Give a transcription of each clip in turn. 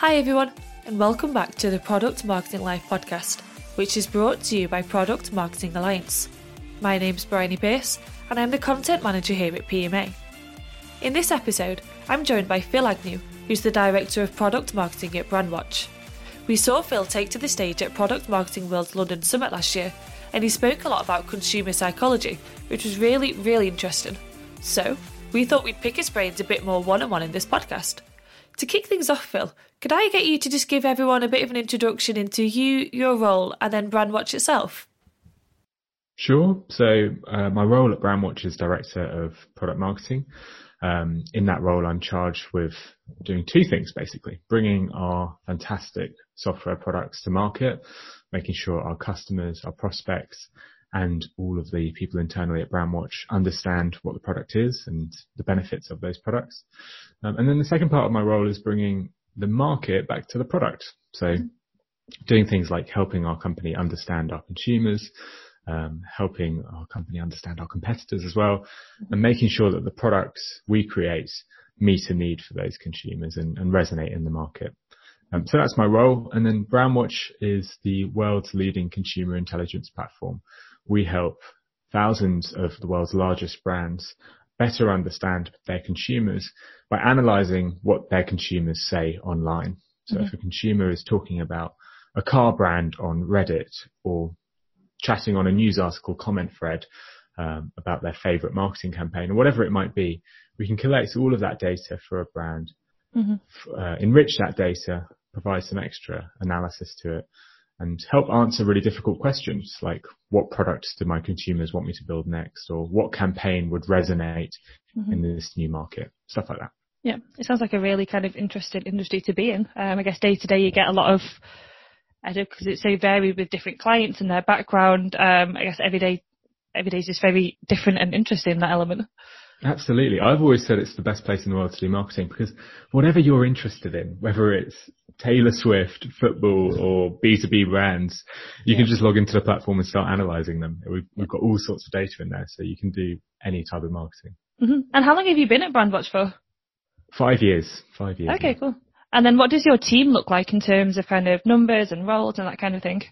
Hi, everyone, and welcome back to the Product Marketing Life podcast, which is brought to you by Product Marketing Alliance. My name's Bryony Pace, and I'm the content manager here at PMA. In this episode, I'm joined by Phill Agnew, who's the Director of Product Marketing at Brandwatch. We saw Phill take to the stage at Product Marketing World's London Summit last year, and he spoke a lot about consumer psychology, which was really, really interesting. So, we thought we'd pick his brains a bit more one on one in this podcast. To kick things off, Phill, could I get you to just give everyone a bit of an introduction into you, your role, and then Brandwatch itself? Sure. So, uh, my role at Brandwatch is Director of Product Marketing. Um, in that role, I'm charged with doing two things basically, bringing our fantastic software products to market, making sure our customers, our prospects, and all of the people internally at Brandwatch understand what the product is and the benefits of those products. Um, and then the second part of my role is bringing the market back to the product. So doing things like helping our company understand our consumers, um, helping our company understand our competitors as well, and making sure that the products we create meet a need for those consumers and, and resonate in the market. Um, so that's my role. And then Brandwatch is the world's leading consumer intelligence platform. We help thousands of the world's largest brands better understand their consumers by analyzing what their consumers say online. So mm-hmm. if a consumer is talking about a car brand on Reddit or chatting on a news article comment thread um, about their favorite marketing campaign or whatever it might be, we can collect all of that data for a brand, mm-hmm. uh, enrich that data, provide some extra analysis to it, and help answer really difficult questions like what products do my consumers want me to build next, or what campaign would resonate mm-hmm. in this new market, stuff like that. Yeah, it sounds like a really kind of interesting industry to be in. Um, I guess day to day you get a lot of I do because it's so varied with different clients and their background. Um, I guess every day, every day is just very different and interesting that element. Absolutely. I've always said it's the best place in the world to do marketing because whatever you're interested in, whether it's Taylor Swift, football or B2B brands, you yeah. can just log into the platform and start analyzing them. We've, we've got all sorts of data in there so you can do any type of marketing. Mm-hmm. And how long have you been at Brandwatch for? Five years. Five years. Okay, now. cool. And then what does your team look like in terms of kind of numbers and roles and that kind of thing?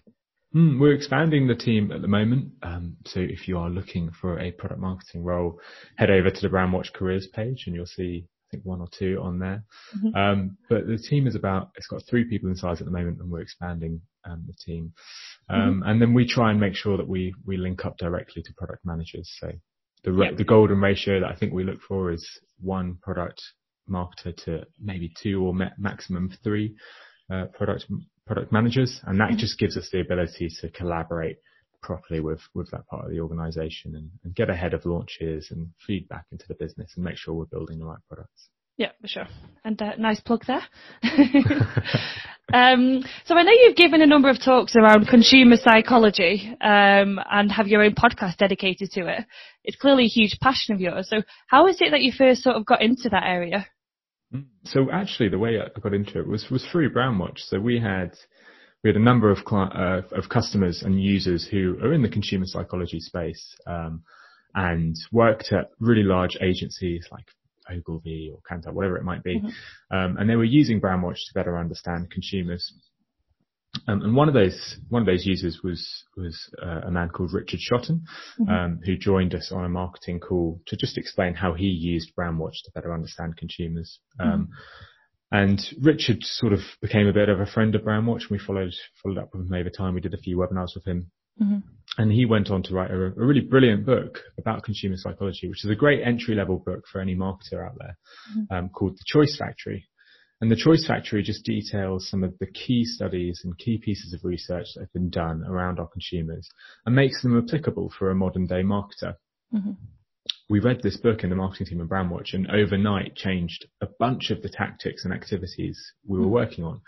Mm, we're expanding the team at the moment. Um, so if you are looking for a product marketing role, head over to the Brandwatch careers page and you'll see, I think one or two on there. Mm-hmm. Um, but the team is about, it's got three people in size at the moment and we're expanding, um, the team. Um, mm-hmm. and then we try and make sure that we, we link up directly to product managers. So the, yep. the golden ratio that I think we look for is one product marketer to maybe two or ma- maximum three uh, product product managers, and that mm-hmm. just gives us the ability to collaborate properly with with that part of the organization and, and get ahead of launches and feedback into the business and make sure we're building the right products. Yeah, for sure. And uh, nice plug there. um, so I know you've given a number of talks around consumer psychology um, and have your own podcast dedicated to it. It's clearly a huge passion of yours. So how is it that you first sort of got into that area? So actually, the way I got into it was was through Brandwatch. So we had we had a number of uh, of customers and users who are in the consumer psychology space um, and worked at really large agencies like Ogilvy or Kantar, whatever it might be, mm-hmm. um, and they were using Brandwatch to better understand consumers. Um, and one of those one of those users was was uh, a man called Richard Shotton, mm-hmm. um, who joined us on a marketing call to just explain how he used Brandwatch to better understand consumers. Um, mm-hmm. And Richard sort of became a bit of a friend of Brandwatch. We followed followed up with him over time. We did a few webinars with him, mm-hmm. and he went on to write a, a, really brilliant book about consumer psychology, which is a great entry level book for any marketer out there, mm-hmm. um, called The Choice Factory. And the Choice Factory just details some of the key studies and key pieces of research that have been done around our consumers and makes them applicable for a modern day marketer. Mm-hmm. We read this book in the marketing team of Brandwatch and overnight changed a bunch of the tactics and activities we were mm-hmm. working on.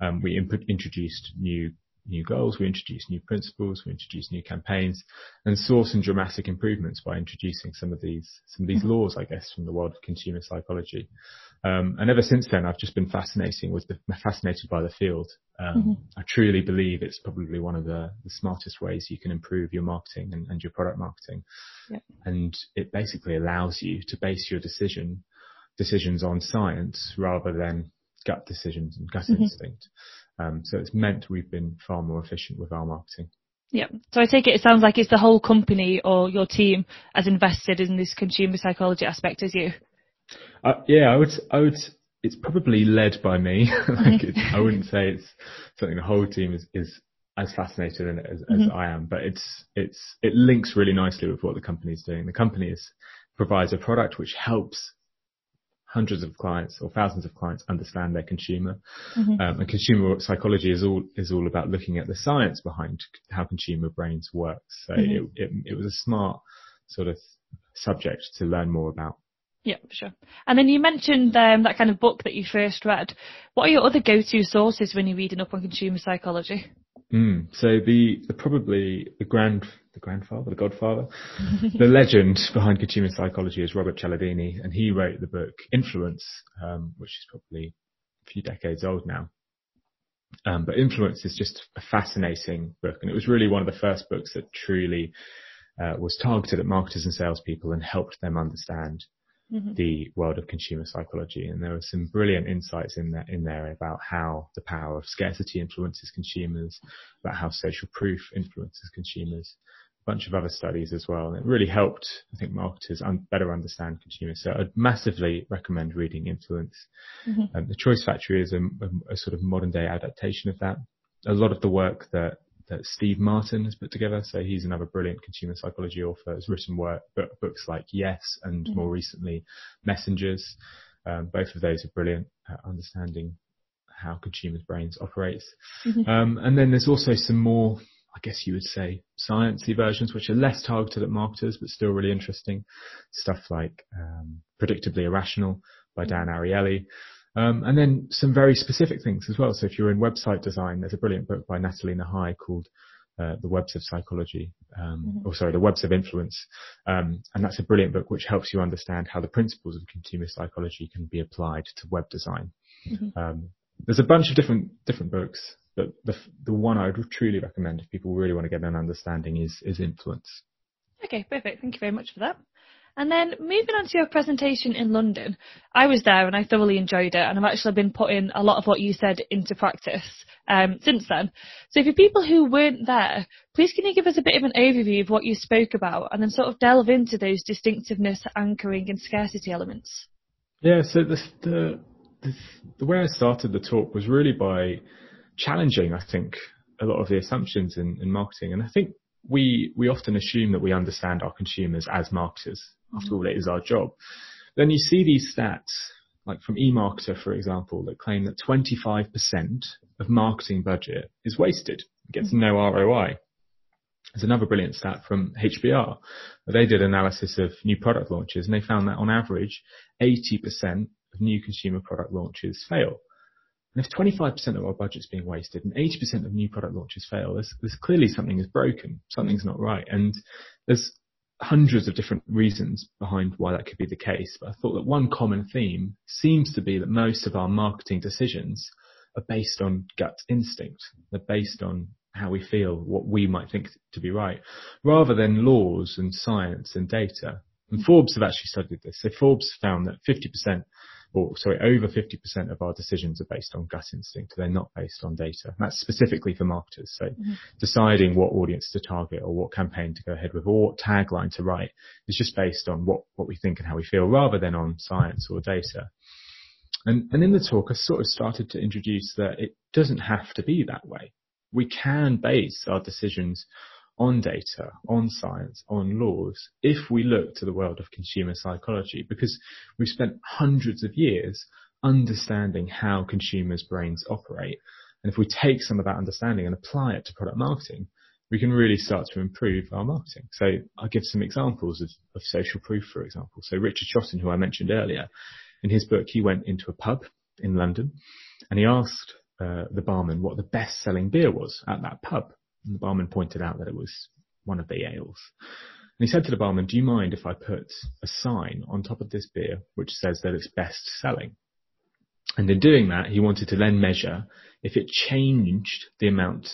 Um, we introduced new new goals, we introduced new principles, we introduced new campaigns, and saw some dramatic improvements by introducing some of these some of these mm-hmm. laws, I guess, from the world of consumer psychology. Um, and ever since then, I've just been fascinating with the, fascinated by the field. Um, mm-hmm. I truly believe it's probably one of the, the smartest ways you can improve your marketing and, and your product marketing. Yeah. And it basically allows you to base your decision decisions on science rather than gut decisions and gut mm-hmm. instinct. Um, so it's meant we've been far more efficient with our marketing. Yeah. So I take it, it sounds like it's the whole company or your team as invested in this consumer psychology aspect as you. Uh, yeah, I would, I would, it's probably led by me. like I wouldn't say it's something the whole team is, is as fascinated in it as, mm-hmm. as I am, but it's, it's, it links really nicely with what the company is doing. The company is, provides a product which helps hundreds of clients or thousands of clients understand their consumer. Mm-hmm. Um, and consumer psychology is all is all about looking at the science behind how consumer brains work. So mm-hmm. it, it, it was a smart sort of subject to learn more about. Yeah, sure. And then you mentioned um, that kind of book that you first read. What are your other go-to sources when you're reading up on consumer psychology? Mm, so the, the, probably the grand the grandfather, the godfather, the legend behind consumer psychology is Robert Cialdini, and he wrote the book Influence, um, which is probably a few decades old now. Um, but Influence is just a fascinating book, and it was really one of the first books that truly uh, was targeted at marketers and salespeople and helped them understand mm-hmm. the world of consumer psychology. And there were some brilliant insights in there, in there about how the power of scarcity influences consumers, about how social proof influences consumers, a bunch of other studies as well. And it really helped, I think, marketers un- better understand consumers. So I'd massively recommend reading Influence. Mm-hmm. Um, the Choice Factory is a, a, a sort of modern day adaptation of that. A lot of the work that that Steve Martin has put together. So he's another brilliant consumer psychology author. Has written work, books like Yes and mm-hmm. more recently Messengers. Um, both of those are brilliant at understanding how consumers' brains operates. Mm-hmm. Um, and then there's also some more, I guess you would say, sciencey versions, which are less targeted at marketers, but still really interesting. Stuff like um, Predictably Irrational by Dan mm-hmm. Ariely. Um, and then some very specific things as well. So if you're in website design, there's a brilliant book by Natalie Nahai called uh, The Webs of Psychology, um, mm-hmm. or sorry, The Webs of Influence. Um, and that's a brilliant book which helps you understand how the principles of consumer psychology can be applied to web design. Mm-hmm. Um, there's a bunch of different different books, but the the one I would truly recommend if people really want to get an understanding is is Influence. Okay, perfect. Thank you very much for that. And then moving on to your presentation in London, I was there and I thoroughly enjoyed it, and I've actually been putting a lot of what you said into practice um, since then. So, for people who weren't there, please can you give us a bit of an overview of what you spoke about, and then sort of delve into those distinctiveness, anchoring, and scarcity elements? Yeah. So the the the, the way I started the talk was really by challenging, I think, a lot of the assumptions in, in marketing, and I think we we often assume that we understand our consumers as marketers. After all, it is our job. Then you see these stats, like from eMarketer, for example, that claim that 25% of marketing budget is wasted. Gets no ROI. There's another brilliant stat from HBR. They did analysis of new product launches and they found that on average, 80% of new consumer product launches fail. And if 25% of our budget's being wasted and 80% of new product launches fail, there's, there's clearly something is broken. Something's not right. And there's hundreds of different reasons behind why that could be the case. But I thought that one common theme seems to be that most of our marketing decisions are based on gut instinct. They're based on how we feel, what we might think to be right, rather than laws and science and data. And Forbes have actually studied this. So Forbes found that 50% or sorry, over 50% of our decisions are based on gut instinct. They're not based on data. And that's specifically for marketers. So mm-hmm. deciding what audience to target or what campaign to go ahead with or what tagline to write is just based on what, what we think and how we feel rather than on science or data. And, and in the talk, I sort of started to introduce that it doesn't have to be that way. We can base our decisions on data, on science, on laws, if we look to the world of consumer psychology, because we've spent hundreds of years understanding how consumers' brains operate. And if we take some of that understanding and apply it to product marketing, we can really start to improve our marketing. So I'll give some examples of, of social proof, for example. So Richard Shotton, who I mentioned earlier, in his book, he went into a pub in London and he asked uh, the barman what the best selling beer was at that pub. And the barman pointed out that it was one of the ales. And he said to the barman, do you mind if I put a sign on top of this beer which says that it's best selling? And in doing that, he wanted to then measure if it changed the amount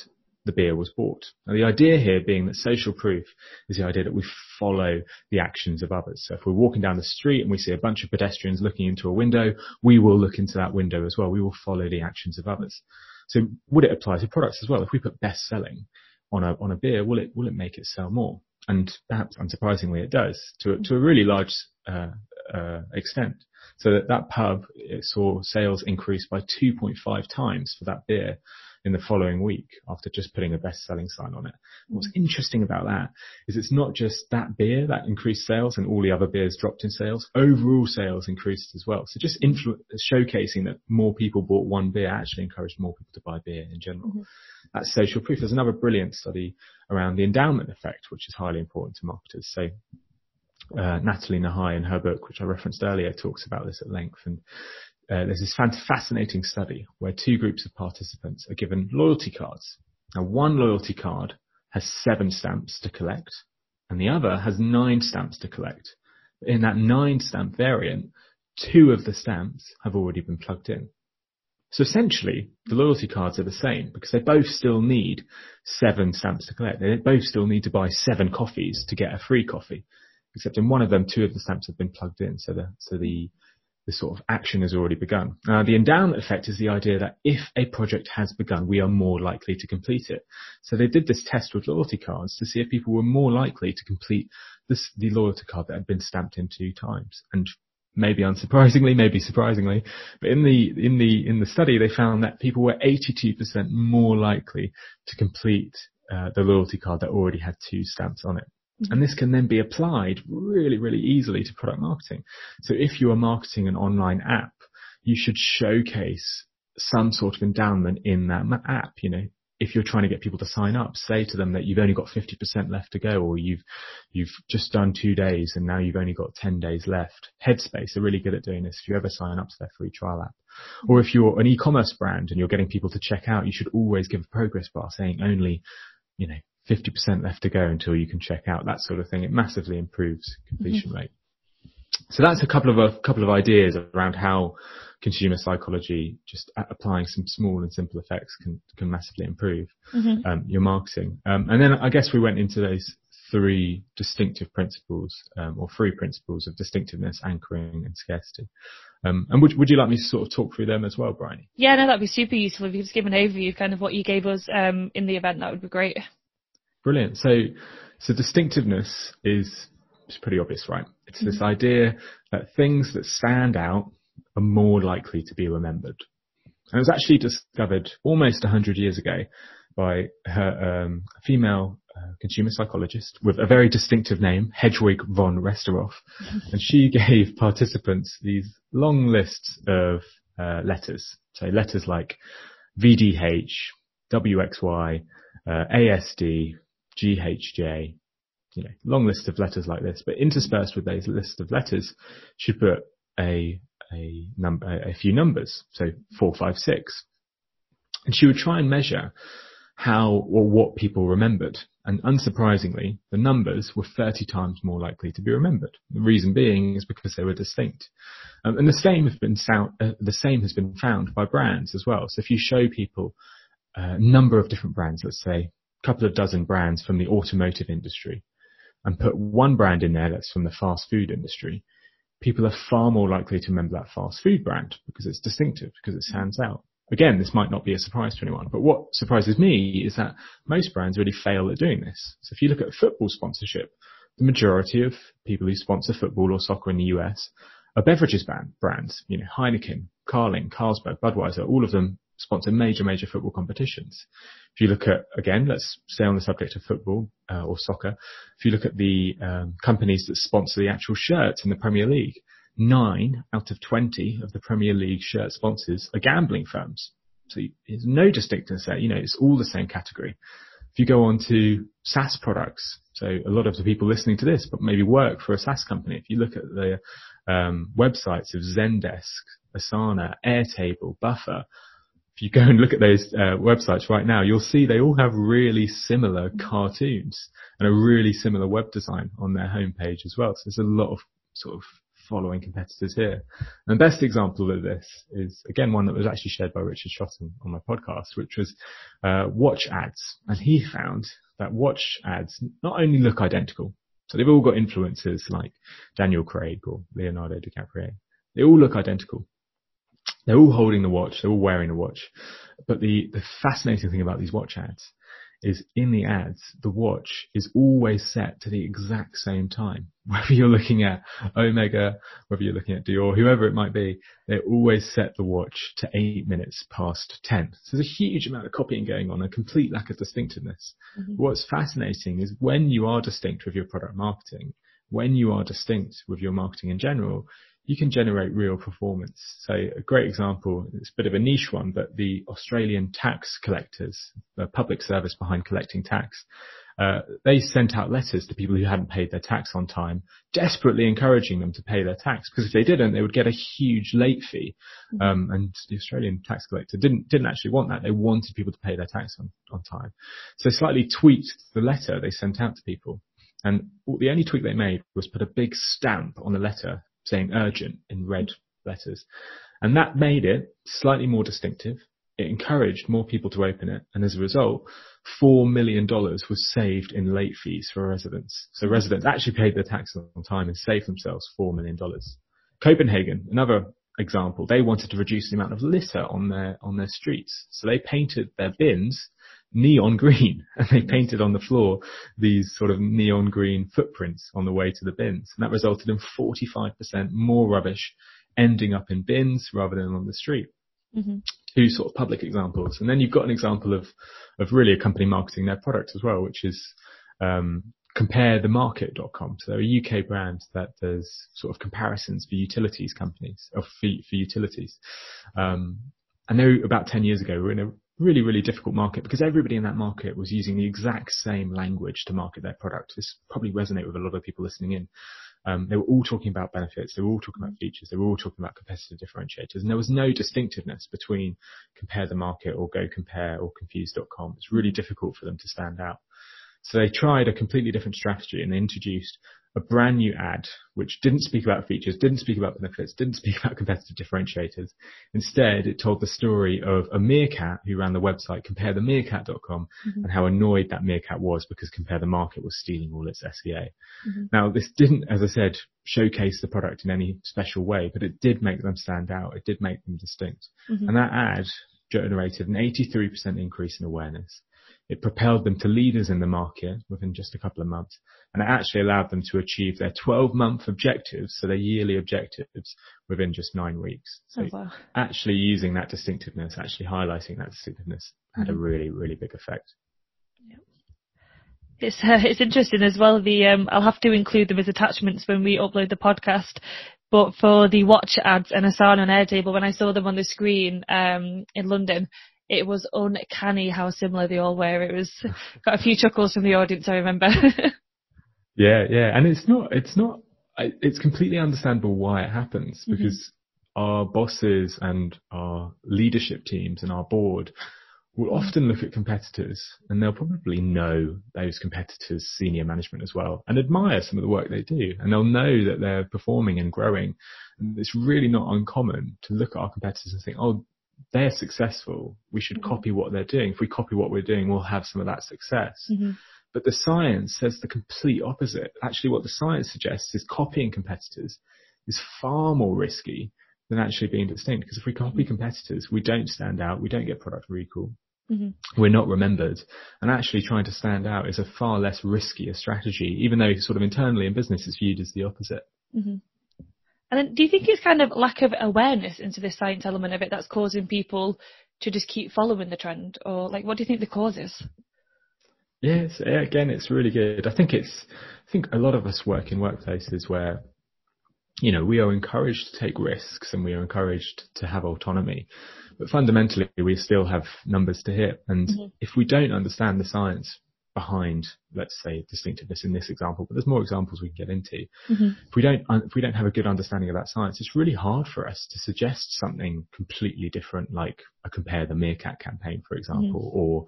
the beer was bought. Now the idea here being that social proof is the idea that we follow the actions of others. So if we're walking down the street and we see a bunch of pedestrians looking into a window, we will look into that window as well. We will follow the actions of others. So would it apply to products as well? If we put best selling on a, on a beer, will it, will it make it sell more? And perhaps unsurprisingly it does to, to a really large, uh, uh, extent. So that, that pub saw sales increase by 2.5 times for that beer in the following week after just putting a best-selling sign on it. What's mm. interesting about that is it's not just that beer that increased sales and all the other beers dropped in sales. Overall sales increased as well. So just influ- showcasing that more people bought one beer actually encouraged more people to buy beer in general. Mm-hmm. That's social proof. There's another brilliant study around the endowment effect, which is highly important to marketers. So uh, Natalie Nahai in her book, which I referenced earlier, talks about this at length. And uh, there's this fascinating study where two groups of participants are given loyalty cards. Now, one loyalty card has seven stamps to collect, and the other has nine stamps to collect. In that nine stamp variant, two of the stamps have already been plugged in. So essentially, the loyalty cards are the same because they both still need seven stamps to collect. They both still need to buy seven coffees to get a free coffee except in one of them, two of the stamps have been plugged in, so the so the the sort of action has already begun. Uh, the endowment effect is the idea that if a project has begun, we are more likely to complete it. So they did this test with loyalty cards to see if people were more likely to complete this, the loyalty card that had been stamped in two times. And maybe unsurprisingly, maybe surprisingly, but in the in the in the study they found that people were 82% more likely to complete uh, the loyalty card that already had two stamps on it. And this can then be applied really, really easily to product marketing. So if you are marketing an online app, you should showcase some sort of endowment in that app. You know, if you're trying to get people to sign up, say to them that you've only got 50% left to go, or you've you've just done two days and now you've only got 10 days left. Headspace are really good at doing this. If you ever sign up to their free trial app, or if you're an e-commerce brand and you're getting people to check out, you should always give a progress bar saying only, you know, 50% left to go until you can check out, that sort of thing. It massively improves completion mm-hmm. rate. So that's a couple of a couple of ideas around how consumer psychology, just applying some small and simple effects, can can massively improve mm-hmm. um, your marketing. Um, and then I guess we went into those three distinctive principles um, or three principles of distinctiveness, anchoring, and scarcity. Um, and would would you like me to sort of talk through them as well, Brian? Yeah, no, that'd be super useful if you just give an overview of kind of what you gave us um, in the event. That would be great. Brilliant. So, so distinctiveness is, is pretty obvious, right? It's mm-hmm. this idea that things that stand out are more likely to be remembered. And it was actually discovered almost 100 years ago by her, um, a female uh, consumer psychologist with a very distinctive name, Hedwig von Restorff. and she gave participants these long lists of uh, letters. So letters like VDH, WXY, uh, ASD, GHJ, you know, long list of letters like this, but interspersed with those list of letters should put a, a number, a few numbers. So four, five, six. And she would try and measure how or what people remembered. And unsurprisingly, the numbers were 30 times more likely to be remembered. The reason being is because they were distinct. Um, and the same sound, uh, the same has been found by brands as well. So if you show people a number of different brands, let's say couple of dozen brands from the automotive industry and put one brand in there that's from the fast food industry, people are far more likely to remember that fast food brand because it's distinctive, because it stands out. Again, this might not be a surprise to anyone, but what surprises me is that most brands really fail at doing this. So if you look at football sponsorship, the majority of people who sponsor football or soccer in the US are beverages brand, brands, you know, Heineken, Carling, Carlsberg, Budweiser, all of them sponsor major, major football competitions. If you look at, again, let's stay on the subject of football uh, or soccer. If you look at the um, companies that sponsor the actual shirts in the Premier League, nine out of 20 of the Premier League shirt sponsors are gambling firms. So there's no distinctness there. You know, it's all the same category. If you go on to SaaS products, so a lot of the people listening to this, but maybe work for a SaaS company. If you look at the um, websites of Zendesk, Asana, Airtable, Buffer, if you go and look at those uh, websites right now, you'll see they all have really similar cartoons and a really similar web design on their homepage as well. So there's a lot of sort of following competitors here. And the best example of this is again one that was actually shared by Richard Shotton on my podcast, which was uh, watch ads. And he found that watch ads not only look identical, so they've all got influencers like Daniel Craig or Leonardo DiCaprio. They all look identical. They're all holding the watch. They're all wearing a watch. But the, the fascinating thing about these watch ads is in the ads, the watch is always set to the exact same time. Whether you're looking at Omega, whether you're looking at Dior, whoever it might be, they always set the watch to eight minutes past 10. So there's a huge amount of copying going on, a complete lack of distinctiveness. Mm-hmm. What's fascinating is when you are distinct with your product marketing, when you are distinct with your marketing in general, you can generate real performance. So a great example, it's a bit of a niche one, but the Australian tax collectors, the public service behind collecting tax, uh, they sent out letters to people who hadn't paid their tax on time, desperately encouraging them to pay their tax because if they didn't, they would get a huge late fee. Mm-hmm. Um, and the Australian tax collector didn't didn't actually want that. They wanted people to pay their tax on, on time. So they slightly tweaked the letter they sent out to people. And the only tweak they made was put a big stamp on the letter saying urgent in red letters. And that made it slightly more distinctive. It encouraged more people to open it. And as a result, $4 million was saved in late fees for residents. So residents actually paid their tax on time and saved themselves $4 million. Copenhagen, another example, they wanted to reduce the amount of litter on their, on their streets. So they painted their bins neon green and they painted on the floor these sort of neon green footprints on the way to the bins. And that resulted in 45% more rubbish ending up in bins rather than on the street. Mm-hmm. Two sort of public examples. And then you've got an example of, of really a company marketing their product as well, which is, um, comparethemarket.com. So they're a UK brand that does sort of comparisons for utilities companies, or for, for utilities. Um, I know about 10 years ago, we were in a really, really difficult market because everybody in that market was using the exact same language to market their product. This probably resonate with a lot of people listening in. Um, they were all talking about benefits. They were all talking about features. They were all talking about competitive differentiators. And there was no distinctiveness between compare the market or go compare or confused.com. It's really difficult for them to stand out. So they tried a completely different strategy and they introduced a brand new ad which didn't speak about features, didn't speak about benefits, didn't speak about competitive differentiators. Instead, it told the story of a meerkat who ran the website comparethemeerkat.com mm-hmm. and how annoyed that meerkat was because Compare the Market was stealing all its SEA. Mm-hmm. Now, this didn't, as I said, showcase the product in any special way, but it did make them stand out. It did make them distinct. Mm-hmm. And that ad generated an 83% increase in awareness. It propelled them to leaders in the market within just a couple of months, and it actually allowed them to achieve their 12-month objectives, so their yearly objectives, within just nine weeks. So oh, wow. actually using that distinctiveness, actually highlighting that distinctiveness had mm-hmm. a really, really big effect. It's uh, it's interesting as well. The um, I'll have to include them as attachments when we upload the podcast. But for the watch ads and Asana and Airtable, when I saw them on the screen um, in London, it was uncanny how similar they all were. It was got a few chuckles from the audience. I remember. yeah, yeah, and it's not, it's not, it's completely understandable why it happens mm-hmm. because mm-hmm. our bosses and our leadership teams and our board will mm-hmm. often look at competitors and they'll probably know those competitors' senior management as well and admire some of the work they do and they'll know that they're performing and growing. And it's really not uncommon to look at our competitors and think, oh, they're successful. We should mm-hmm. copy what they're doing. If we copy what we're doing, we'll have some of that success. Mm-hmm. But the science says the complete opposite. Actually, what the science suggests is copying competitors is far more risky than actually being distinct. Because if we copy mm-hmm. competitors, we don't stand out. We don't get product recall. Mm-hmm. We're not remembered. And actually trying to stand out is a far less riskier strategy, even though sort of internally in business it's viewed as the opposite. Mm-hmm. And then do you think it's kind of lack of awareness into the science element of it that's causing people to just keep following the trend? Or like what do you think the cause is? Yes, again, it's really good. I think it's, I think a lot of us work in workplaces where, you know, we are encouraged to take risks and we are encouraged to have autonomy. But fundamentally, we still have numbers to hit. And mm-hmm. if we don't understand the science behind, let's say, distinctiveness in this example, but there's more examples we can get into. Mm-hmm. If we don't, if we don't have a good understanding of that science, it's really hard for us to suggest something completely different, like a compare the meerkat campaign, for example, mm-hmm. or,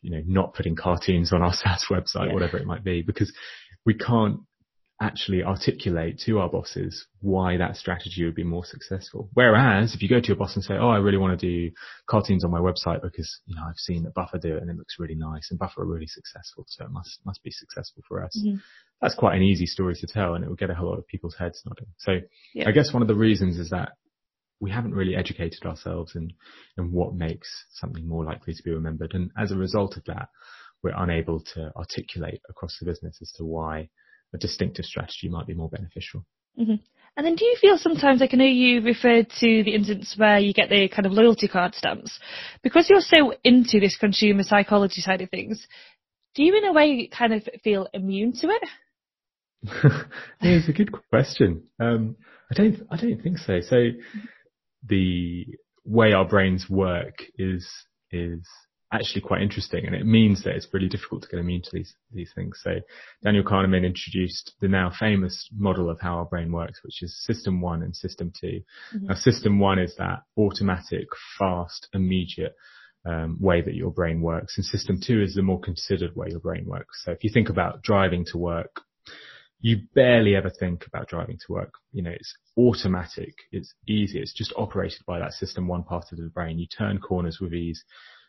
you know, not putting cartoons on our SaaS website, yeah. whatever it might be, because we can't actually articulate to our bosses why that strategy would be more successful. Whereas if you go to your boss and say, "Oh, I really want to do cartoons on my website because you know I've seen that Buffer do it and it looks really nice and Buffer are really successful, so it must must be successful for us." Mm-hmm. That's quite an easy story to tell, and it will get a whole lot of people's heads nodding. So yeah. I guess one of the reasons is that we haven't really educated ourselves in in what makes something more likely to be remembered, and as a result of that, we're unable to articulate across the business as to why a distinctive strategy might be more beneficial. Mm-hmm. And then do you feel sometimes, like I know you referred to the instance where you get the kind of loyalty card stamps, because you're so into this consumer psychology side of things, do you in a way kind of feel immune to it? it's a good question. Um, I don't, I don't think so. So the way our brains work is, is actually quite interesting and it means that it's really difficult to get immune to these these things. So Daniel Kahneman introduced the now famous model of how our brain works, which is system one and system 2 mm-hmm. Now system one is that automatic, fast, immediate um, way that your brain works, and system two is the more considered way your brain works. So if you think about driving to work, you barely ever think about driving to work. You know, it's automatic, it's easy, it's just operated by that system one part of the brain. You turn corners with ease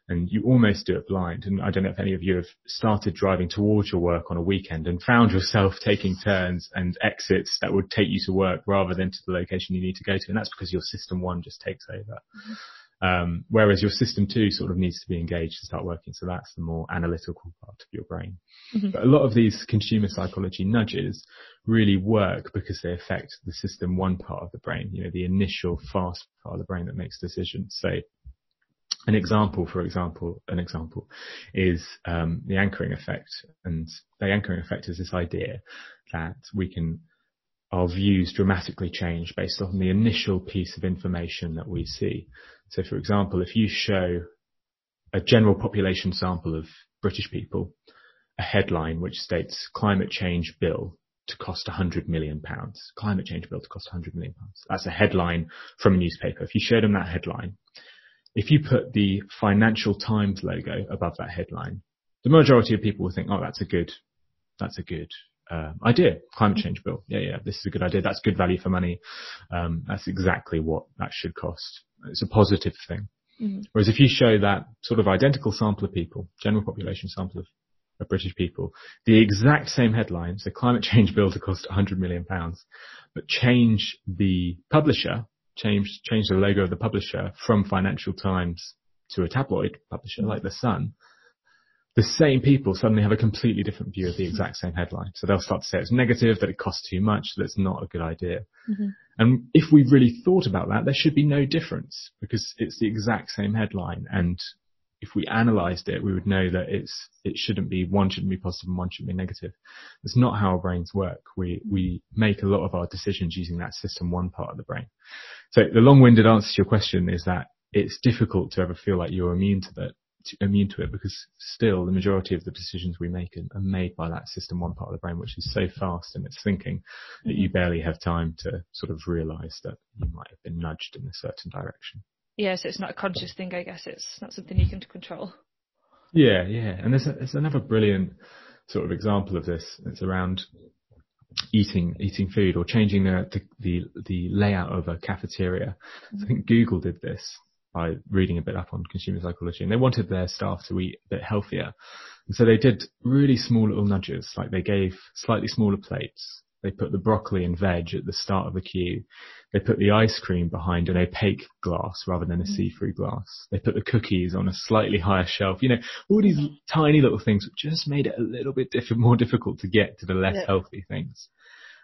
and you almost do it blind. And I don't know if any of you have started driving towards your work on a weekend and found yourself taking turns and exits that would take you to work rather than to the location you need to go to. And that's because your system one just takes over. Mm-hmm. Um, whereas your system two sort of needs to be engaged to start working. So that's the more analytical part of your brain. Mm-hmm. But a lot of these consumer psychology nudges really work because they affect the system one part of the brain, you know, the initial fast part of the brain that makes decisions. So an example, for example, an example is um, the anchoring effect, and the anchoring effect is this idea that we can our views dramatically change based on the initial piece of information that we see. So, for example, if you show a general population sample of British people a headline which states climate change bill to cost 100 million pounds, climate change bill to cost 100 million pounds. That's a headline from a newspaper. If you showed them that headline, if you put the Financial Times logo above that headline, the majority of people will think, oh, that's a good, that's a good uh, idea. Climate change bill. Yeah, yeah, this is a good idea. That's good value for money. Um, that's exactly what that should cost. It's a positive thing. Mm-hmm. Whereas if you show that sort of identical sample of people, general population sample of, of British people, the exact same headlines, the climate change bill to cost 100 million pounds, but change the publisher change change the logo of the publisher from Financial Times to a tabloid publisher like The Sun, the same people suddenly have a completely different view of the exact same headline. So they'll start to say it's negative, that it costs too much, that it's not a good idea. Mm-hmm. And if we really thought about that, there should be no difference because it's the exact same headline. And if we analyzed it, we would know that it's it shouldn't be one shouldn't be positive and one shouldn't be negative. That's not how our brains work. We we make a lot of our decisions using that system one part of the brain. So the long-winded answer to your question is that it's difficult to ever feel like you're immune to that immune to it because still the majority of the decisions we make are made by that system one part of the brain which is so fast in its thinking that mm-hmm. you barely have time to sort of realize that you might have been nudged in a certain direction. Yeah, so it's not a conscious thing, I guess. It's not something you can control. Yeah, yeah. And there's, a, there's another brilliant sort of example of this. It's around eating eating food or changing the the, the, the layout of a cafeteria. Mm-hmm. I think Google did this by reading a bit up on consumer psychology and they wanted their staff to eat a bit healthier. And so they did really small little nudges, like they gave slightly smaller plates, they put the broccoli and veg at the start of the queue. They put the ice cream behind an opaque glass rather than a mm. see-through glass. They put the cookies on a slightly higher shelf. You know, all these tiny little things just made it a little bit diff- more difficult to get to the less yeah. healthy things.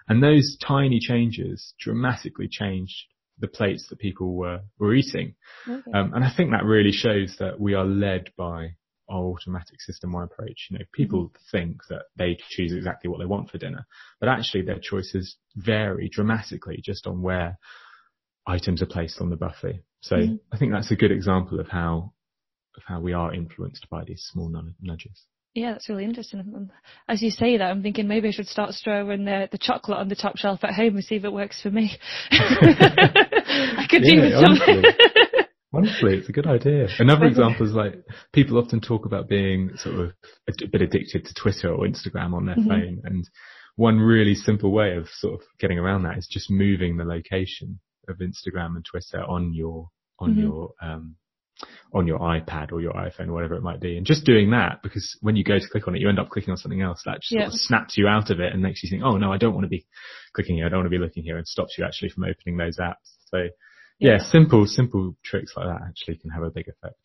And those tiny changes dramatically changed the plates that people were, were eating. Okay. Um, and I think that really shows that we are led by automatic system one approach. You know, people mm-hmm. think that they choose exactly what they want for dinner, but actually their choices vary dramatically just on where items are placed on the buffet. So mm-hmm. I think that's a good example of how of how we are influenced by these small nudges. Yeah, that's really interesting. As you say that, I'm thinking maybe I should start throwing the, the chocolate on the top shelf at home and see if it works for me. I could yeah, do with something. Honestly, it's a good idea. Another example is like people often talk about being sort of a bit addicted to Twitter or Instagram on their mm-hmm. phone, and one really simple way of sort of getting around that is just moving the location of Instagram and Twitter on your on mm-hmm. your um, on your iPad or your iPhone, whatever it might be, and just doing that because when you go to click on it, you end up clicking on something else that just yeah. sort of snaps you out of it and makes you think, oh no, I don't want to be clicking here, I don't want to be looking here, and stops you actually from opening those apps. So yeah, simple simple tricks like that actually can have a big effect.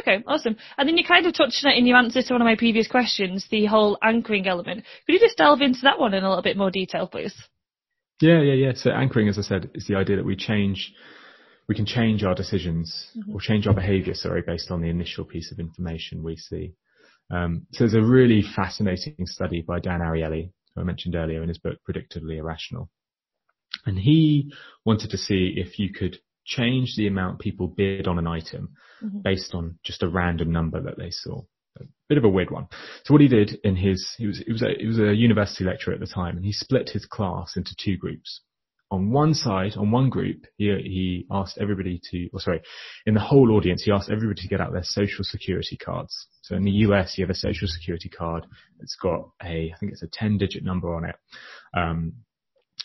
Okay, awesome. And then you kind of touched on it in your answer to one of my previous questions, the whole anchoring element. Could you just delve into that one in a little bit more detail, please? Yeah, yeah, yeah. So anchoring, as I said, is the idea that we change, we can change our decisions mm-hmm. or change our behaviour, sorry, based on the initial piece of information we see. Um, so there's a really fascinating study by Dan Ariely, who I mentioned earlier in his book, Predictably Irrational. And he wanted to see if you could change the amount people bid on an item mm-hmm. based on just a random number that they saw. A bit of a weird one. So what he did in his, he was, he was a, he was a university lecturer at the time and he split his class into two groups. On one side, on one group, he, he asked everybody to, or sorry, in the whole audience, he asked everybody to get out their social security cards. So in the US, you have a social security card. It's got a, I think it's a 10 digit number on it. Um,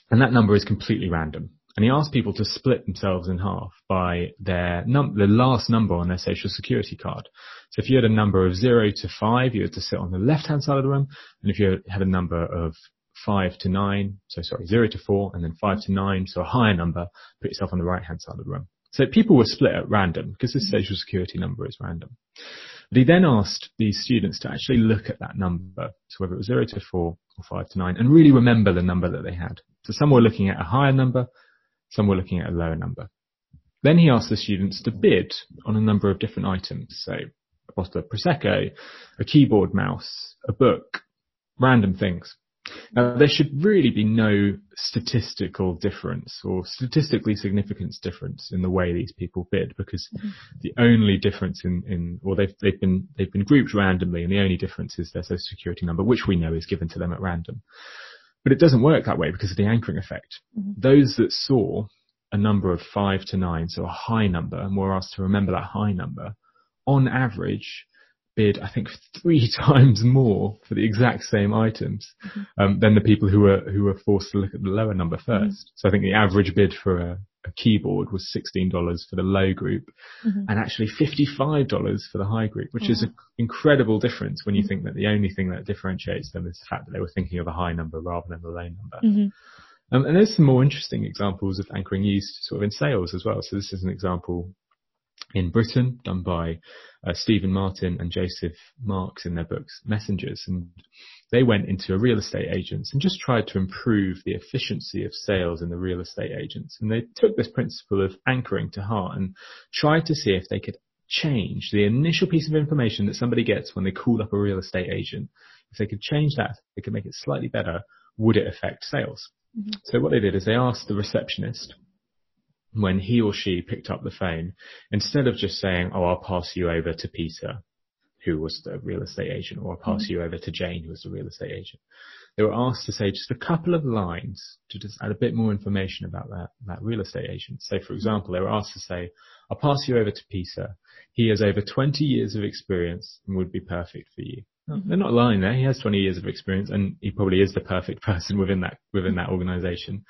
and that number is completely random and he asked people to split themselves in half by their num- the last number on their social security card. So if you had a number of zero to five, you had to sit on the left-hand side of the room, and if you had a number of five to nine, so sorry, zero to four, and then five to nine, so a higher number, put yourself on the right-hand side of the room. So people were split at random because this social security number is random. But he then asked these students to actually look at that number, so whether it was zero to four or five to nine, and really remember the number that they had. So some were looking at a higher number, some were looking at a lower number. Then he asked the students to bid on a number of different items, so a bottle of Prosecco, a keyboard mouse, a book, random things. Now, there should really be no statistical difference or statistically significant difference in the way these people bid because mm-hmm. the only difference in, in or they've, they've been, they've been grouped randomly and the only difference is their social security number, which we know is given to them at random. But it doesn't work that way because of the anchoring effect. Mm-hmm. Those that saw a number of five to nine, so a high number, and were asked to remember that high number, on average, bid, I think, three times more for the exact same items mm-hmm. um, than the people who were who were forced to look at the lower number 1st mm-hmm. So I think the average bid for a, a keyboard was $16 for the low group mm-hmm. and actually $55 for the high group, which is an incredible difference when you mm-hmm. think that the only thing that differentiates them is the fact that they were thinking of a high number rather than a low number. Mm-hmm. Um, and there's some more interesting examples of anchoring used sort of in sales as well. So this is an example in Britain done by uh, Stephen Martin and Joseph Marks in their books Messengers. And they went into a real estate agents and just tried to improve the efficiency of sales in the real estate agents. And they took this principle of anchoring to heart and tried to see if they could change the initial piece of information that somebody gets when they call up a real estate agent. If they could change that, they could make it slightly better, would it affect sales? Mm-hmm. So what they did is they asked the receptionist when he or she picked up the phone, instead of just saying, oh, I'll pass you over to Peter, who was the real estate agent, or I'll pass mm-hmm. you over to Jane, who was the real estate agent. They were asked to say just a couple of lines to just add a bit more information about that, that real estate agent. So for example, they were asked to say, I'll pass you over to Peter. He has over 20 years of experience and would be perfect for you. Mm-hmm. They're not lying there. He has 20 years of experience and he probably is the perfect person within that, within that organization.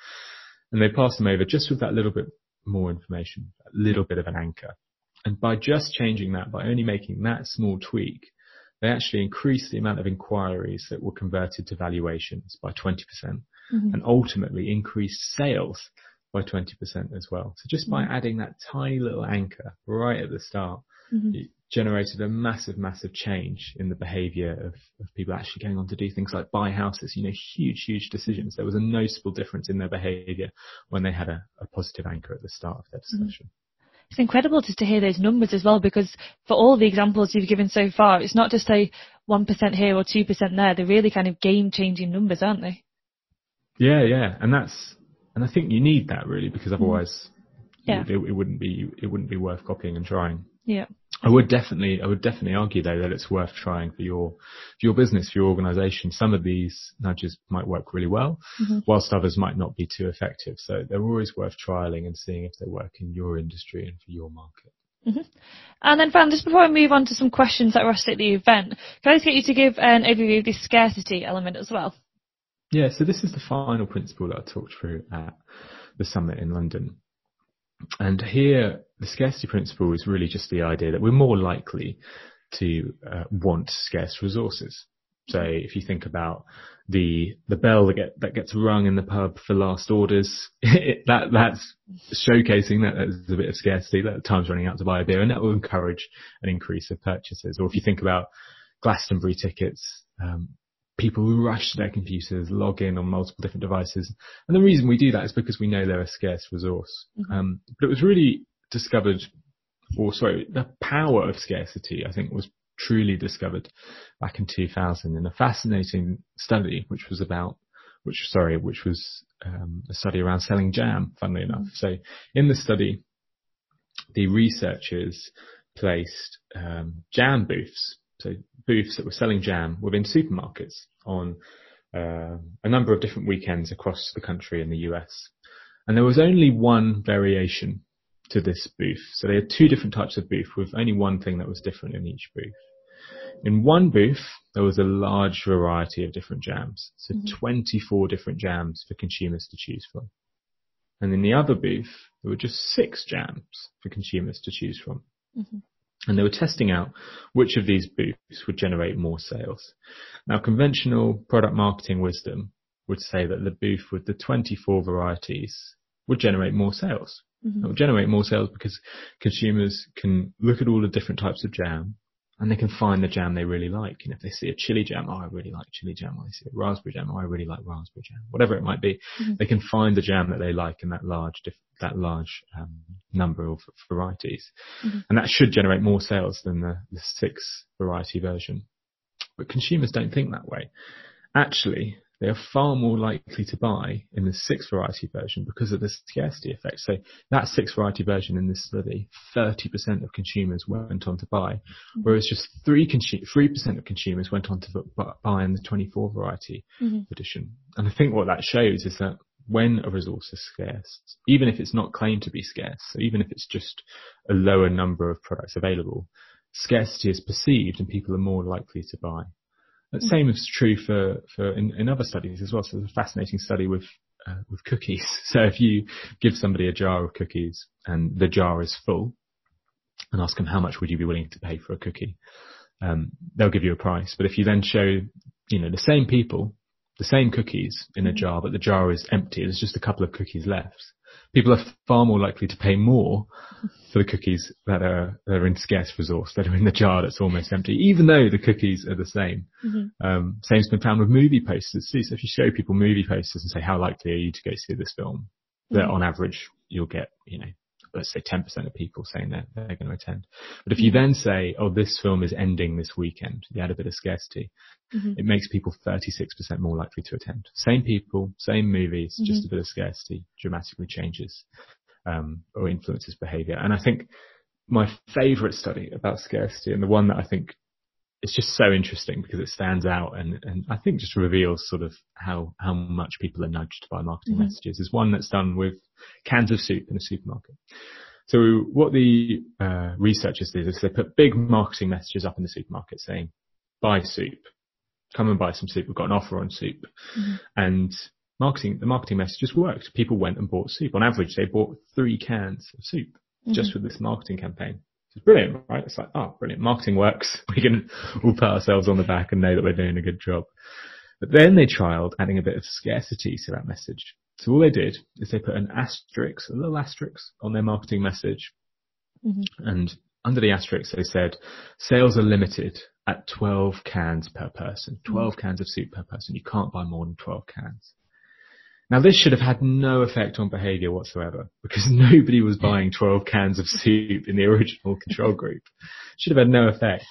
And they passed him over just with that little bit more information, a little bit of an anchor. And by just changing that, by only making that small tweak, they actually increased the amount of inquiries that were converted to valuations by 20% mm-hmm. and ultimately increased sales by 20% as well. So just by mm-hmm. adding that tiny little anchor right at the start, mm-hmm. it generated a massive, massive change in the behavior of, of people actually going on to do things like buy houses, you know, huge, huge decisions. There was a noticeable difference in their behavior when they had a, a positive anchor at the start of their mm-hmm. it's incredible just to hear those numbers as well because for all the examples you've given so far, it's not just a 1% here or 2% there. They're really kind of game changing numbers, aren't they? Yeah, yeah. And that's, and I think you need that really because otherwise yeah. it, it wouldn't be, it wouldn't be worth copying and trying. Yeah. I would definitely, I would definitely argue though that it's worth trying for your, for your business, for your organization. Some of these nudges might work really well, mm-hmm. whilst others might not be too effective. So they're always worth trialing and seeing if they work in your industry and for your market. Mm-hmm. And then, Fran, just before I move on to some questions that were asked at the event, can I just get you to give an overview of the scarcity element as well? Yeah, so this is the final principle that I talked through at the summit in London. And here, the scarcity principle is really just the idea that we're more likely to uh, want scarce resources. So if you think about the the bell that get that gets rung in the pub for last orders, it, that that's showcasing that there's a bit of scarcity, that time's running out to buy a beer, and that will encourage an increase of purchases. Or if you think about Glastonbury tickets, um, people rush to their computers, log in on multiple different devices, and the reason we do that is because we know they're a scarce resource. Mm-hmm. Um, but it was really discovered, or sorry, the power of scarcity, I think, was truly discovered back in 2000 in a fascinating study, which was about, which, sorry, which was um, a study around selling jam, funnily enough. Mm. So in the study, the researchers placed um, jam booths, so booths that were selling jam within supermarkets on uh, a number of different weekends across the country in the US. And there was only one variation to this booth. So they had two different types of booth with only one thing that was different in each booth. In one booth, there was a large variety of different jams. So mm-hmm. 24 different jams for consumers to choose from. And in the other booth, there were just six jams for consumers to choose from. Mm-hmm. And they were testing out which of these booths would generate more sales. Now, conventional product marketing wisdom would say that the booth with the 24 varieties would generate more sales. Mm-hmm. It'll generate more sales because consumers can look at all the different types of jam and they can find the jam they really like. And if they see a chili jam, oh, I really like chili jam. Or they see a raspberry jam, oh, I really like raspberry jam. Whatever it might be, mm-hmm. they can find the jam that they like in that large, that large um, number of varieties, mm-hmm. and that should generate more sales than the, the six variety version. But consumers don't think that way. Actually, they are far more likely to buy in the six variety version because of the scarcity effect. So that six variety version in this study, 30% of consumers went on to buy, mm-hmm. whereas just 3 3% of consumers went on to buy in the 24 variety mm-hmm. edition. And I think what that shows is that when a resource is scarce, even if it's not claimed to be scarce, so even if it's just a lower number of products available, scarcity is perceived and people are more likely to buy. The same is true for, for in, in other studies as well. So there's a fascinating study with uh, with cookies. So if you give somebody a jar of cookies and the jar is full, and ask them how much would you be willing to pay for a cookie, um, they'll give you a price. But if you then show, you know, the same people, the same cookies in a jar, but the jar is empty, there's just a couple of cookies left, people are far more likely to pay more for the cookies that are, that are in scarce resource, that are in the jar that's almost empty, even though the cookies are the same. Mm-hmm. Um, same's been found with movie posters too. So if you show people movie posters and say, how likely are you to go see this film? Mm-hmm. That on average, you'll get, you know, let's say 10% of people saying that they're going to attend. But if you mm-hmm. then say, oh, this film is ending this weekend, you add a bit of scarcity, mm-hmm. it makes people 36% more likely to attend. Same people, same movies, mm-hmm. just a bit of scarcity dramatically changes um, or influences behavior. And I think my favorite study about scarcity and the one that I think it's just so interesting because it stands out and, and I think just reveals sort of how, how much people are nudged by marketing mm-hmm. messages is one that's done with cans of soup in a supermarket. So what the uh, researchers did is they put big marketing messages up in the supermarket saying, buy soup, come and buy some soup. We've got an offer on soup. Mm-hmm. And marketing, the marketing messages worked. People went and bought soup. On average, they bought three cans of soup mm-hmm. just with this marketing campaign. It's brilliant, right? It's like, oh, brilliant. Marketing works. We can all pat ourselves on the back and know that we're doing a good job. But then they trialed adding a bit of scarcity to that message. So all they did is they put an asterisk, a little asterisk on their marketing message. Mm-hmm. And under the asterisk, they said, sales are limited at 12 cans per person, 12 mm-hmm. cans of soup per person. You can't buy more than 12 cans. Now this should have had no effect on behaviour whatsoever because nobody was buying 12 cans of soup in the original control group. Should have had no effect.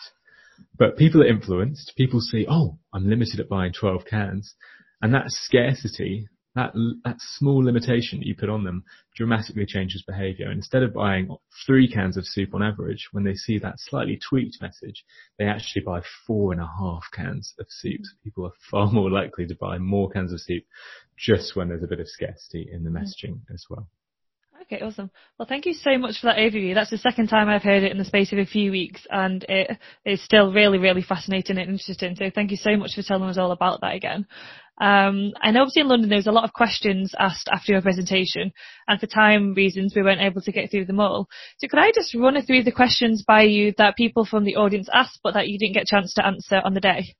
But people are influenced. People see, oh, I'm limited at buying 12 cans. And that scarcity that that small limitation that you put on them dramatically changes behavior. And instead of buying three cans of soup on average, when they see that slightly tweaked message, they actually buy four and a half cans of soup. So people are far more likely to buy more cans of soup just when there's a bit of scarcity in the messaging as well. Okay, awesome. Well, thank you so much for that overview. That's the second time I've heard it in the space of a few weeks, and it is still really, really fascinating and interesting. So thank you so much for telling us all about that again. Um, and obviously in London there was a lot of questions asked after your presentation, and for time reasons we weren't able to get through them all. So could I just run through the questions by you that people from the audience asked, but that you didn't get a chance to answer on the day?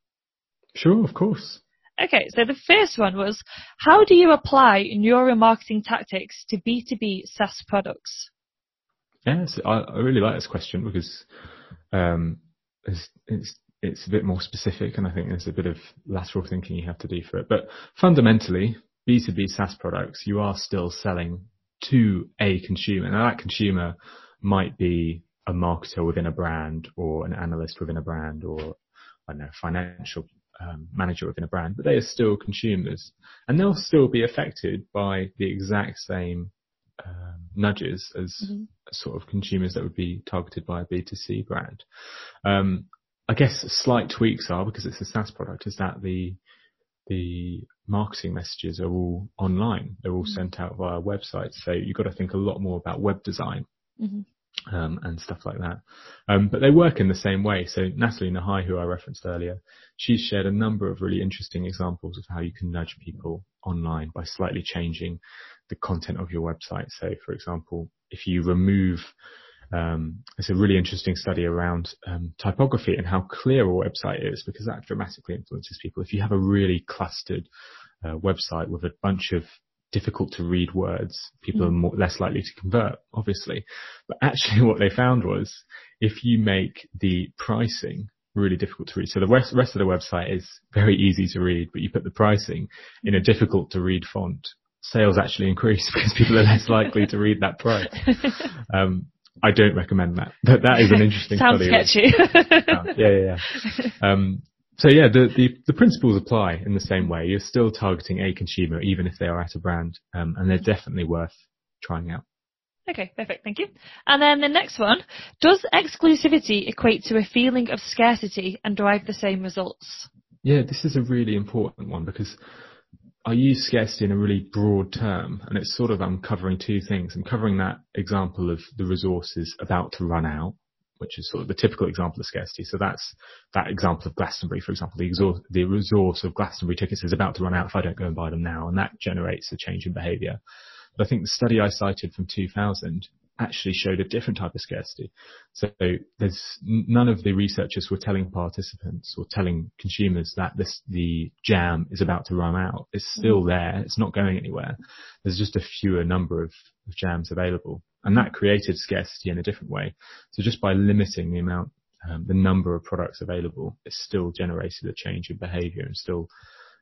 Sure, of course. Okay, so the first one was, how do you apply neuromarketing tactics to B2B SaaS products? Yes, I, I really like this question because um, it's, it's it's a bit more specific, and I think there's a bit of lateral thinking you have to do for it. But fundamentally, B2B SaaS products, you are still selling to a consumer. Now that consumer might be a marketer within a brand or an analyst within a brand or I don't know, financial um, manager within a brand, but they are still consumers and they'll still be affected by the exact same um, nudges as mm-hmm. sort of consumers that would be targeted by a B2C brand. Um, I guess slight tweaks are because it's a SaaS product is that the the marketing messages are all online. They're all mm-hmm. sent out via websites. So you've got to think a lot more about web design. Mm-hmm. Um, and stuff like that. Um, but they work in the same way. So Natalie Nahai, who I referenced earlier, she's shared a number of really interesting examples of how you can nudge people online by slightly changing the content of your website. So for example, if you remove um, it's a really interesting study around um, typography and how clear a website is because that dramatically influences people. If you have a really clustered uh, website with a bunch of difficult to read words, people mm. are more, less likely to convert, obviously. But actually what they found was if you make the pricing really difficult to read. So the rest, rest of the website is very easy to read, but you put the pricing in a difficult to read font, sales actually increase because people are less likely to read that price. Um, I don't recommend that. but that is an interesting Sounds study. sketchy. yeah, yeah, yeah. Um, so yeah, the, the, the principles apply in the same way. You're still targeting a consumer, even if they are at a brand, um, and they're definitely worth trying out. Okay, perfect. Thank you. And then the next one, does exclusivity equate to a feeling of scarcity and drive the same results? Yeah, this is a really important one because I use scarcity in a really broad term, and it's sort of uncovering two things. I'm covering that example of the resources about to run out, which is sort of the typical example of scarcity. So that's that example of Glastonbury, for example. The, exor- the resource of Glastonbury tickets is about to run out if I don't go and buy them now, and that generates a change in behaviour. But I think the study I cited from 2000 actually showed a different type of scarcity. So there's none of the researchers were telling participants or telling consumers that this, the jam is about to run out. It's still mm. there. It's not going anywhere. There's just a fewer number of, of jams available and that created scarcity in a different way. So just by limiting the amount, um, the number of products available, it still generated a change in behavior and still,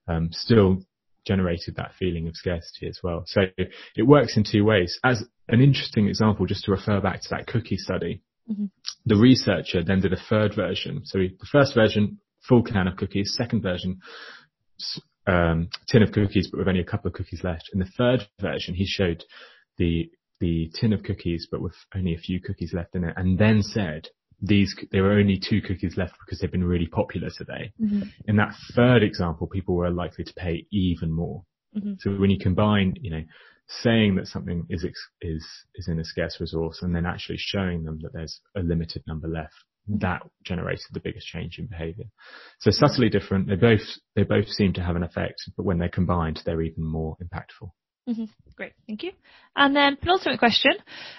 um, still generated that feeling of scarcity as well. So it works in two ways. As an interesting example, just to refer back to that cookie study, mm-hmm. the researcher then did a third version. So the first version, full can of cookies. Second version, um, tin of cookies, but with only a couple of cookies left. In the third version, he showed the the tin of cookies, but with only a few cookies left in it, and then said, these there were only two cookies left because they've been really popular today. Mm-hmm. In that third example, people were likely to pay even more. Mm-hmm. So when you combine, you know, saying that something is is is in a scarce resource and then actually showing them that there's a limited number left, that generated the biggest change in behaviour. So subtly different. They both they both seem to have an effect, but when they're combined, they're even more impactful. Mm-hmm. Great, thank you. And then penultimate question.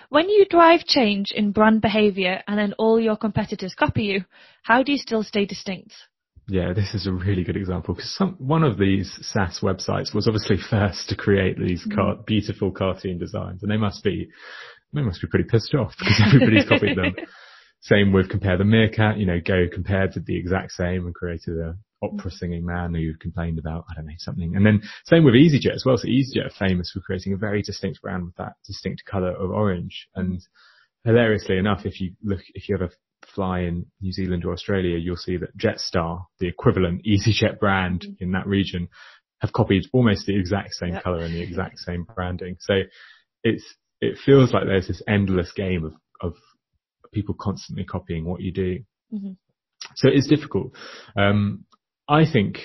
When you drive change in brand behaviour and then all your competitors copy you, how do you still stay distinct? Yeah, this is a really good example because one of these SaaS websites was obviously first to create these mm-hmm. car- beautiful cartoon designs, and they must be they must be pretty pissed off because everybody's copied them. Same with Compare the Meerkat, you know, Go compared to the exact same and created a opera singing man who complained about, I don't know, something. And then same with EasyJet as well. So EasyJet are famous for creating a very distinct brand with that distinct color of orange. And hilariously enough, if you look, if you ever fly in New Zealand or Australia, you'll see that Jetstar, the equivalent EasyJet brand mm-hmm. in that region, have copied almost the exact same yep. color and the exact same branding. So it's, it feels like there's this endless game of, of people constantly copying what you do. Mm-hmm. So it's difficult. Um, I think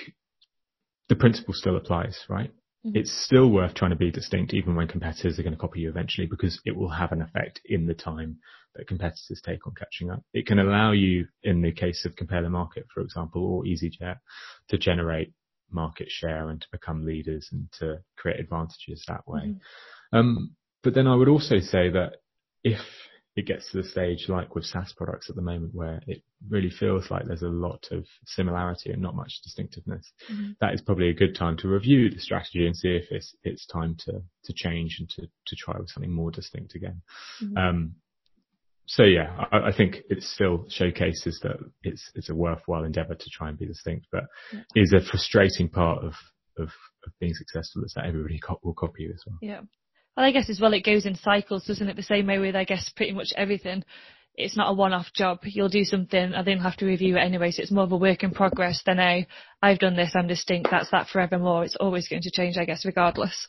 the principle still applies, right? Mm-hmm. It's still worth trying to be distinct even when competitors are going to copy you eventually because it will have an effect in the time that competitors take on catching up. It can allow you, in the case of Compare the Market, for example, or EasyJet, to generate market share and to become leaders and to create advantages that way. Mm-hmm. Um, but then I would also say that if it gets to the stage like with SaaS products at the moment where it really feels like there's a lot of similarity and not much distinctiveness, mm-hmm. that is probably a good time to review the strategy and see if it's it's time to to change and to to try with something more distinct again. Mm-hmm. Um, so yeah, I, I, think it still showcases that it's it's a worthwhile endeavour to try and be distinct, but yeah. is a frustrating part of, of of being successful is that everybody co- will copy you as well. Yeah. Well, I guess as well it goes in cycles, doesn't it? The same way with I guess pretty much everything. It's not a one-off job. You'll do something and then you'll have to review it anyway. So it's more of a work in progress than a I've done this, I'm distinct. That's that forevermore. It's always going to change, I guess, regardless.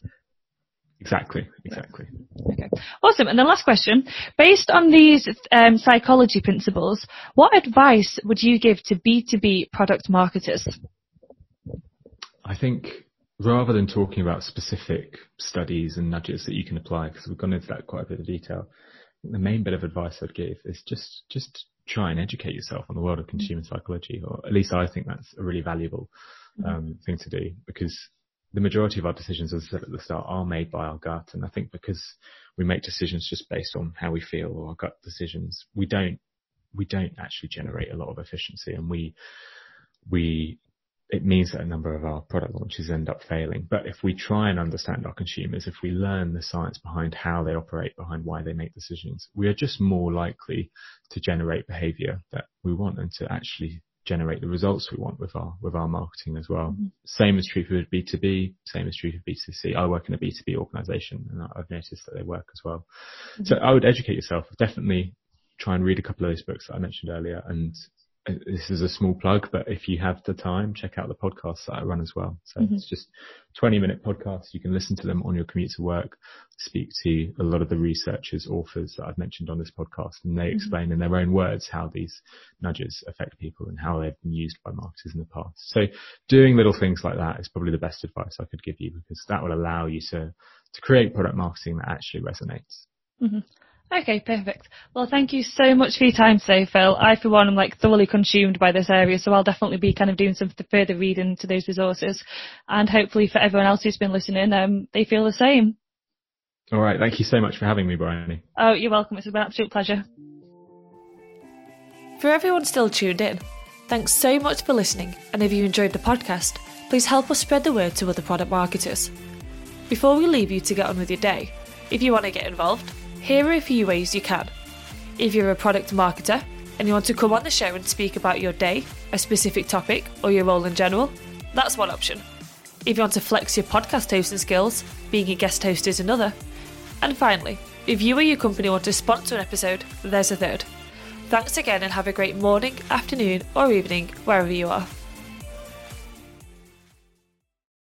Exactly, exactly. Okay, awesome. And the last question, based on these um, psychology principles, what advice would you give to B2B product marketers? I think rather than talking about specific studies and nudges that you can apply, because we've gone into that quite a bit of detail, the main bit of advice I'd give is just just try and educate yourself on the world of consumer psychology, or at least I think that's a really valuable mm-hmm. um, thing to do because the majority of our decisions, as I said at the start, are made by our gut. And I think because we make decisions just based on how we feel or our gut decisions, we don't, we don't actually generate a lot of efficiency and we, we, it means that a number of our product launches end up failing. But if we try and understand our consumers, if we learn the science behind how they operate, behind why they make decisions, we are just more likely to generate behavior that we want and to actually generate the results we want with our with our marketing as well. Mm-hmm. Same is true for B2B, same is true for B2C. I work in a B2B organization and I've noticed that they work as well. Mm-hmm. So I would educate yourself. Definitely try and read a couple of those books that I mentioned earlier and this is a small plug, but if you have the time, check out the podcasts that I run as well. So mm-hmm. it's just 20 minute podcasts. You can listen to them on your commute to work, speak to a lot of the researchers, authors that I've mentioned on this podcast, and they mm-hmm. explain in their own words how these nudges affect people and how they've been used by marketers in the past. So doing little things like that is probably the best advice I could give you because that will allow you to, to create product marketing that actually resonates. Mm-hmm. Okay, perfect. Well, thank you so much for your time today, Phill. I, for one, am like thoroughly consumed by this area, so I'll definitely be kind of doing some further reading to those resources, and hopefully for everyone else who's been listening, um, they feel the same. All right. Thank you so much for having me, Bryony. Oh, you're welcome. It's been an absolute pleasure. For everyone still tuned in, thanks so much for listening. And if you enjoyed the podcast, please help us spread the word to other product marketers. Before we leave you to get on with your day, if you want to get involved, here are a few ways you can. If you're a product marketer and you want to come on the show and speak about your day, a specific topic, or your role in general, that's one option. If you want to flex your podcast hosting skills, being a guest host is another. And finally, if you or your company want to sponsor an episode, there's a third. Thanks again and have a great morning, afternoon, or evening, wherever you are.